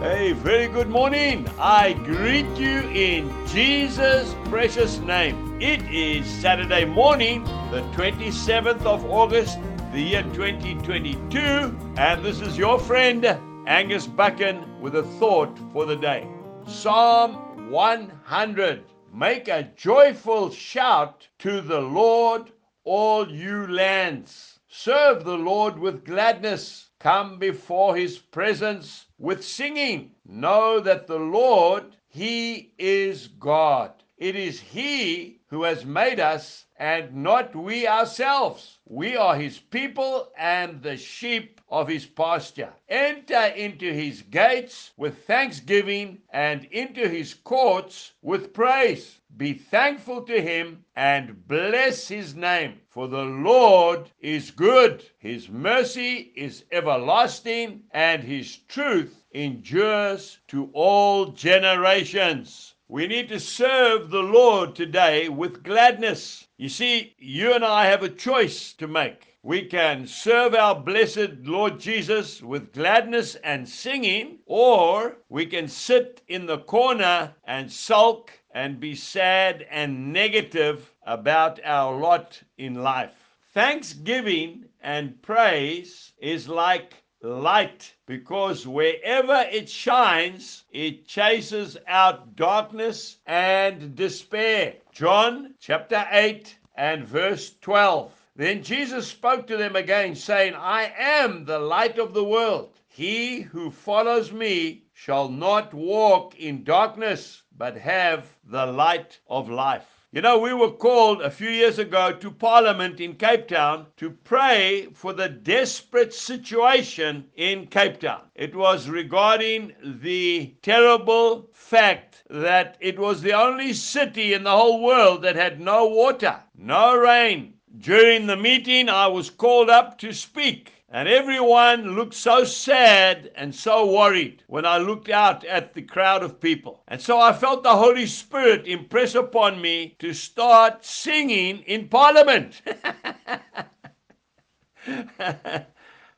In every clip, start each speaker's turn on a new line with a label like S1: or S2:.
S1: Hey, very good morning. I greet you in Jesus' precious name. It is Saturday morning, the 27th of August, the year 2022, and this is your friend Angus Buchan with a thought for the day. Psalm 100. Make a joyful shout to the Lord, all you lands. Serve the Lord with gladness. Come before his presence with singing. Know that the Lord, he is God. It is he who has made us and not we ourselves. We are his people and the sheep of his pasture. Enter into his gates with thanksgiving and into his courts with praise. Be thankful to him and bless his name. For the Lord is good, his mercy is everlasting, and his truth endures to all generations. We need to serve the Lord today with gladness. You see, you and I have a choice to make. We can serve our blessed Lord Jesus with gladness and singing, or we can sit in the corner and sulk and be sad and negative about our lot in life. Thanksgiving and praise is like light because wherever it shines, it chases out darkness and despair. John chapter 8 and verse 12. Then Jesus spoke to them again, saying, I am the light of the world. He who follows me shall not walk in darkness, but have the light of life. You know, we were called a few years ago to Parliament in Cape Town to pray for the desperate situation in Cape Town. It was regarding the terrible fact that it was the only city in the whole world that had no water, no rain. During the meeting, I was called up to speak. And everyone looked so sad and so worried when I looked out at the crowd of people. And so I felt the Holy Spirit impress upon me to start singing in Parliament.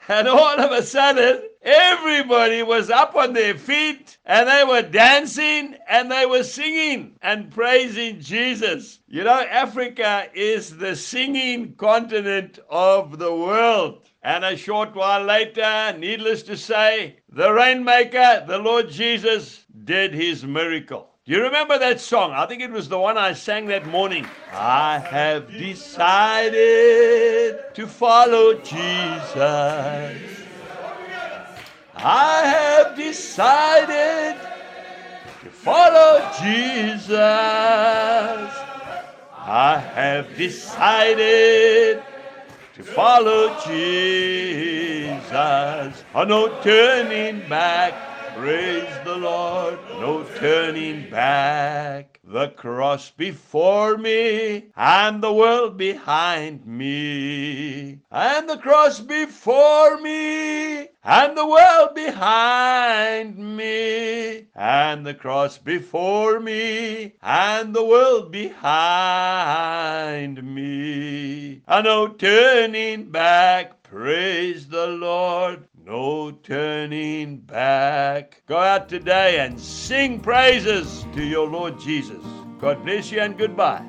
S1: and all of a sudden, everybody was up on their feet and they were dancing and they were singing and praising Jesus. You know, Africa is the singing continent of the world. And a short while later, needless to say, the rainmaker, the Lord Jesus, did his miracle. Do you remember that song? I think it was the one I sang that morning. I have decided to follow Jesus. I have decided to follow Jesus. I have decided to follow Jesus. Oh, no turning back. Praise the Lord, no turning back. The cross before me and the world behind me. And the cross before me and the world behind me. And the cross before me and the world behind me. And no turning back. Praise the Lord. No turning back. Go out today and sing praises to your Lord Jesus. God bless you and goodbye.